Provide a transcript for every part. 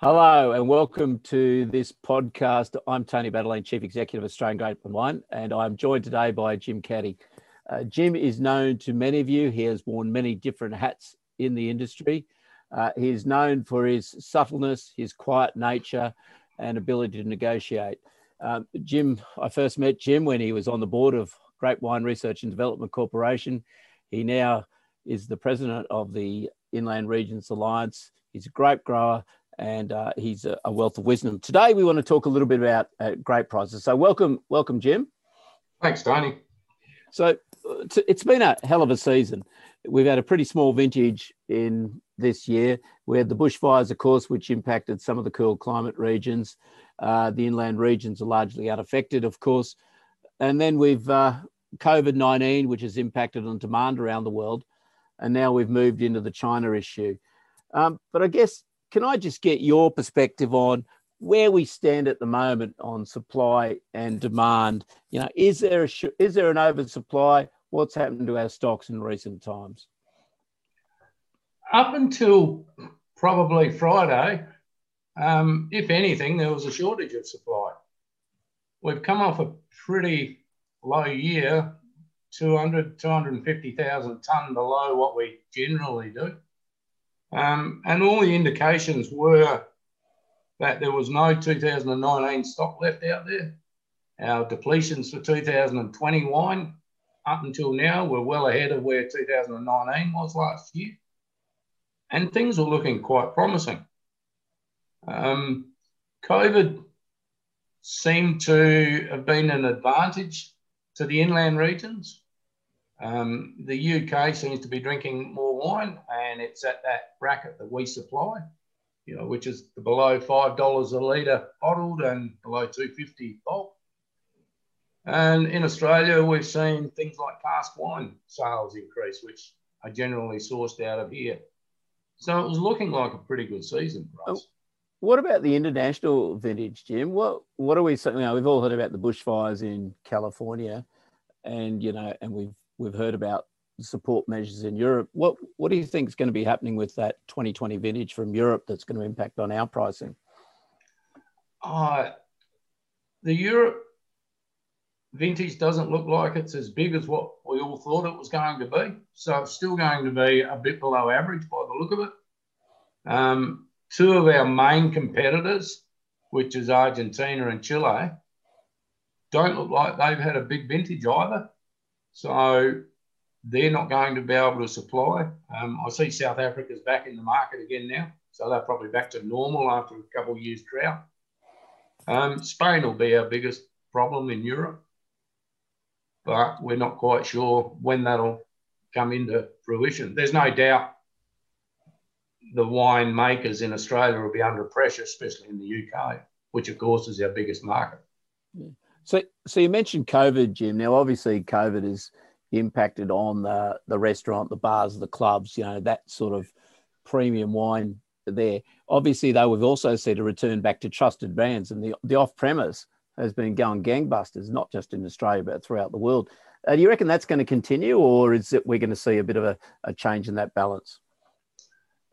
Hello and welcome to this podcast. I'm Tony Battaglene, Chief Executive of Australian Grape and Wine, and I'm joined today by Jim Caddy. Uh, Jim is known to many of you. He has worn many different hats in the industry. Uh, he is known for his subtleness, his quiet nature, and ability to negotiate. Um, Jim, I first met Jim when he was on the board of Grape Wine Research and Development Corporation. He now is the president of the Inland Regions Alliance. He's a grape grower and uh, he's a, a, wealth of wisdom. Today, we want to talk a little bit about uh, grape prices. So, welcome, welcome, Jim. Thanks, Tony. So, it's been a hell of a season. We've had a pretty small vintage in this year. We had the bushfires, of course, which impacted some of the cool climate regions. Uh, the inland regions are largely unaffected, of course. And then we've uh, COVID 19, which has impacted on demand around the world. And now we've moved into the China issue. Um, but I guess can I just get your perspective on where we stand at the moment on supply and demand? You know, is there a, is there an oversupply? What's happened to our stocks in recent times? Up until probably Friday, um, if anything, there was a shortage of supply. We've come off a pretty low year, 200, 250,000 tonne below what we generally do. Um, and all the indications were that there was no 2019 stock left out there. Our depletions for 2021 up until now were well ahead of where 2019 was last year. And things were looking quite promising. Um, COVID seemed to have been an advantage to the inland regions. Um, the UK seems to be drinking more wine, and it's at that bracket that we supply, you know, which is below five dollars a litre bottled and below two fifty bulk. And in Australia, we've seen things like cask wine sales increase, which are generally sourced out of here. So it was looking like a pretty good season for us. What about the international vintage, Jim? What what are we? You know, we've all heard about the bushfires in California, and you know, and we've we've heard about support measures in Europe. What what do you think is going to be happening with that 2020 vintage from Europe that's going to impact on our pricing? Uh, the Europe vintage doesn't look like it's as big as what we all thought it was going to be. So it's still going to be a bit below average by the look of it. Um, two of our main competitors, which is Argentina and Chile, don't look like they've had a big vintage either. So they're not going to be able to supply. Um, I see South Africa's back in the market again now, so they're probably back to normal after a couple of years drought. Um, Spain will be our biggest problem in Europe, but we're not quite sure when that'll come into fruition. There's no doubt the wine makers in Australia will be under pressure, especially in the UK, which of course is our biggest market. Yeah. So, so you mentioned COVID, Jim. Now, obviously, COVID has impacted on the the restaurant, the bars, the clubs. You know that sort of premium wine there. Obviously, though, we've also seen a return back to trusted brands, and the the off premise has been going gangbusters, not just in Australia but throughout the world. Uh, do you reckon that's going to continue, or is it we're going to see a bit of a, a change in that balance?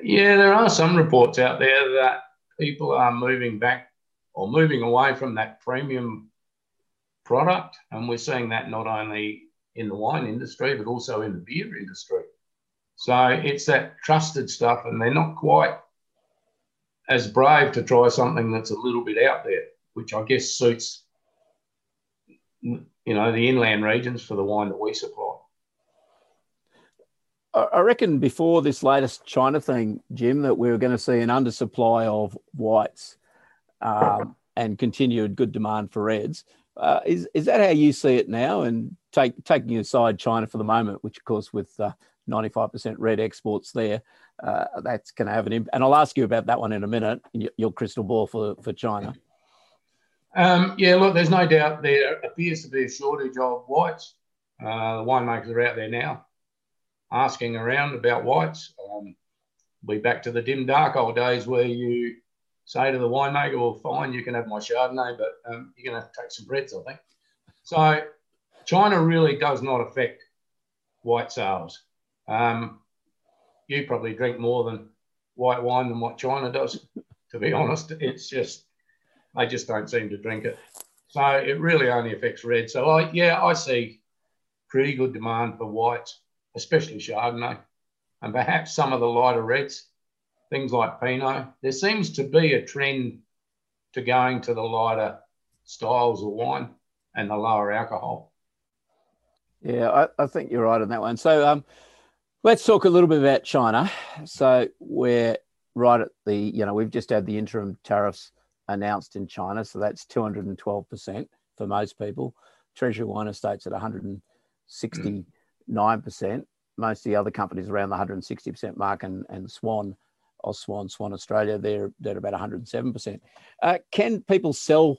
Yeah, there are some reports out there that people are moving back or moving away from that premium product. And we're seeing that not only in the wine industry, but also in the beer industry. So it's that trusted stuff, and they're not quite as brave to try something that's a little bit out there, which I guess suits you know the inland regions for the wine that we supply. I reckon before this latest China thing, Jim, that we were going to see an undersupply of whites um, and continued good demand for reds. Uh, is is that how you see it now? And take, taking aside China for the moment, which of course with five percent red exports there, uh, that's going to have an impact. And I'll ask you about that one in a minute. Your crystal ball for for China. Um, yeah, look, there's no doubt there appears to be a shortage of whites. Uh, the winemakers are out there now asking around about whites. Um, we back to the dim dark old days where you say to the winemaker, well, fine, you can have my Chardonnay, but um, you're going to take some Brits, I think. So China really does not affect white sales. Um, you probably drink more than white wine than what China does, to to be honest. It's just, they just don't seem to drink it. So it really only affects red. So I, yeah, I see pretty good demand for whites, especially Chardonnay, and perhaps some of the lighter reds, things like Pinot. There seems to be a trend to going to the lighter styles of wine and the lower alcohol. Yeah, I, I think you're right on that one. So um, let's talk a little bit about China. So we're right at the, you know, we've just had the interim tariffs announced in China. So that's 212% for most people. Treasury Wine Estates at 169%. Most of the other companies around the 160% mark and, and Swan, Swan, Swan Australia, they're, they're about 107%. Uh, can people sell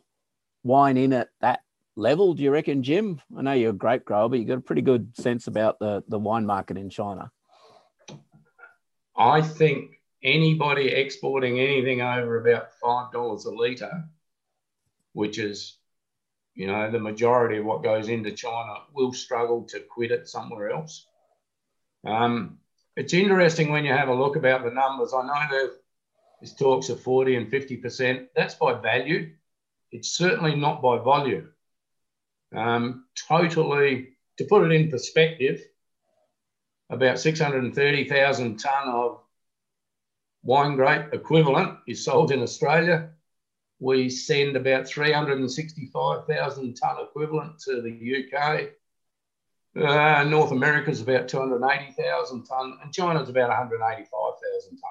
wine in at that level, do you reckon, Jim? I know you're a grape grower, but you've got a pretty good sense about the, the wine market in China. I think anybody exporting anything over about $5 a litre, which is, you know, the majority of what goes into China, will struggle to quit it somewhere else. Um, it's interesting when you have a look about the numbers. I know there's talks of 40 and 50%. That's by value. It's certainly not by volume. Um, totally, to put it in perspective, about 630,000 tonne of wine grape equivalent is sold in Australia. We send about 365,000 tonne equivalent to the UK. Uh, North America is about 280,000 tonne, and China's about 185,000 tonne.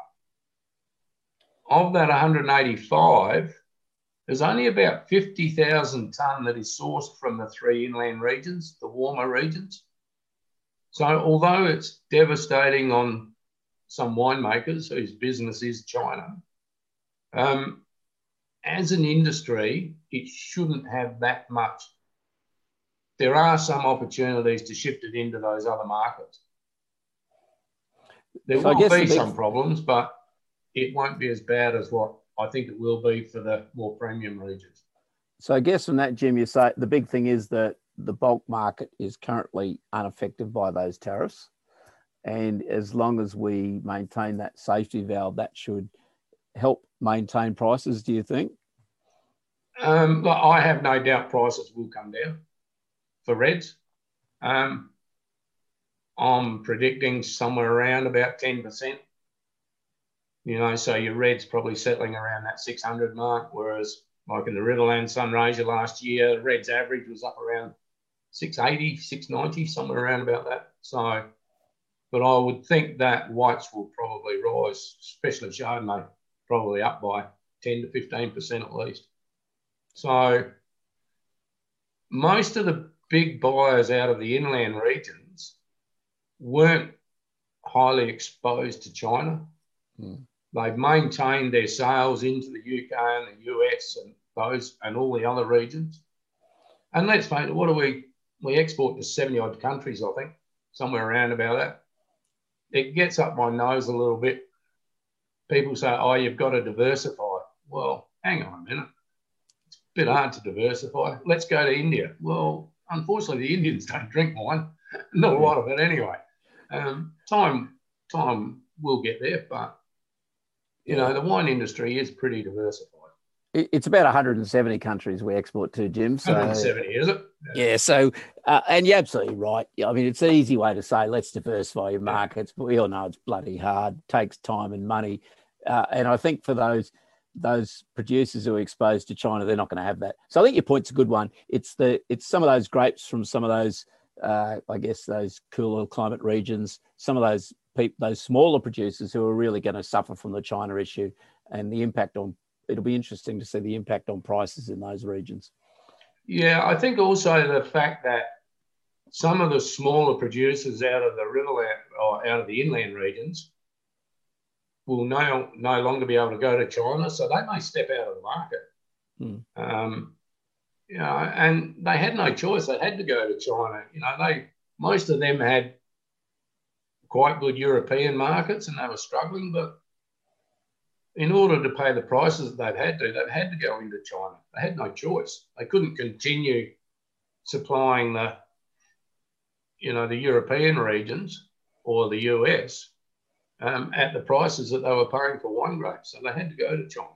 Of that 185, there's only about 50,000 tonne that is sourced from the three inland regions, the warmer regions. So, although it's devastating on some winemakers whose business is China, um, as an industry, it shouldn't have that much. There are some opportunities to shift it into those other markets. There so will be some problems, but it won't be as bad as what I think it will be for the more premium regions. So I guess from that, Jim, you say the big thing is that the bulk market is currently unaffected by those tariffs. And as long as we maintain that safety valve, that should help maintain prices, do you think? Um, I have no doubt prices will come down for reds. Um, I'm predicting somewhere around about 10%. You know, so your red's probably settling around that 600 mark, whereas like in the Riverland Sunraysia last year, red's average was up around 680, 690, somewhere around about that. So, but I would think that whites will probably rise, especially Chardonnay, probably up by 10 to 15% at least. So, most of the big buyers out of the inland regions weren't highly exposed to China. Mm. They've maintained their sales into the UK and the US and those and all the other regions. And let's face it, what do we we export to 70 odd countries, I think, somewhere around about that. It gets up my nose a little bit. People say, oh, you've got to diversify. Well, hang on a minute. It's a bit hard to diversify. Let's go to India. Well, unfortunately, the Indians don't drink wine, not a lot of it anyway. Um, time, time will get there, but you know, the wine industry is pretty diversified. It's about 170 countries we export to, Jim. So, 170, is it? Yeah. yeah so, uh, and you're absolutely right. I mean, it's an easy way to say, let's diversify your markets, but we all know it's bloody hard, takes time and money. Uh, and I think for those those producers who are exposed to China, they're not going to have that. So I think your point's a good one. It's the it's some of those grapes from some of those, uh, I guess, those cooler climate regions. Some of those people, those smaller producers who are really going to suffer from the China issue and the impact on. It'll be interesting to see the impact on prices in those regions. Yeah, I think also the fact that some of the smaller producers out of the riverland or out of the inland regions will no, no longer be able to go to China, so they may step out of the market. Hmm. Um, you know, and they had no choice; they had to go to China. You know, they most of them had quite good European markets and they were struggling, but in order to pay the prices that they've had to, they've had to go into China. They had no choice. They couldn't continue supplying the, you know, the European regions or the US um, at the prices that they were paying for wine grapes. So they had to go to China.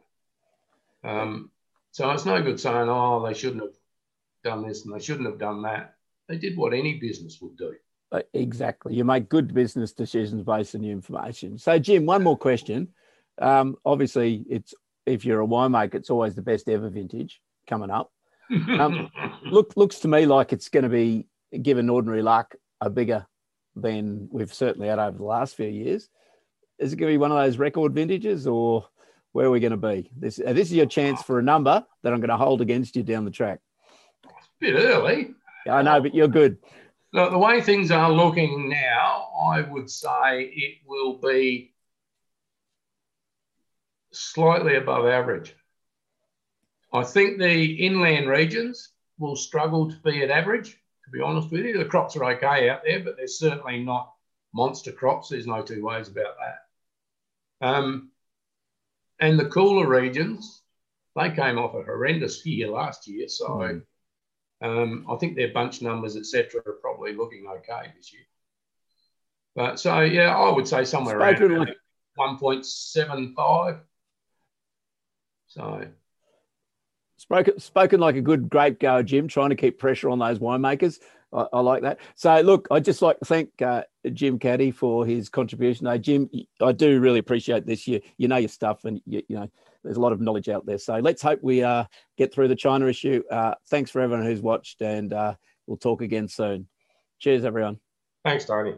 Um, so it's no good saying, oh, they shouldn't have done this and they shouldn't have done that. They did what any business would do. Uh, exactly. You make good business decisions based on the information. So, Jim, one more question. Um, obviously, it's if you're a winemaker, it's always the best ever vintage coming up. Um, look, looks to me like it's going to be, given ordinary luck, a bigger than we've certainly had over the last few years. Is it going to be one of those record vintages, or where are we going to be? This uh, this is your chance for a number that I'm going to hold against you down the track. Bit early. I know, but you're good. Look, the way things are looking now, I would say it will be slightly above average. I think the inland regions will struggle to be at average, to be honest with you. The crops are okay out there, but they're certainly not monster crops. There's no two ways about that. Um, and the cooler regions, they came off a horrendous year last year. So mm. um, I think their bunch numbers, etc., are probably looking okay this year. But so, yeah, I would say somewhere Spoken around like- 1.75. So spoken spoken like a good grape goer, Jim, trying to keep pressure on those winemakers. I, I like that. So look, I'd just like to thank uh, Jim Caddy for his contribution. Hey, Jim, I do really appreciate this. You you know your stuff, and you, you know there's a lot of knowledge out there. So let's hope we uh, get through the China issue. Uh, thanks for everyone who's watched, and uh, we'll talk again soon. Cheers, everyone. Thanks, Tony.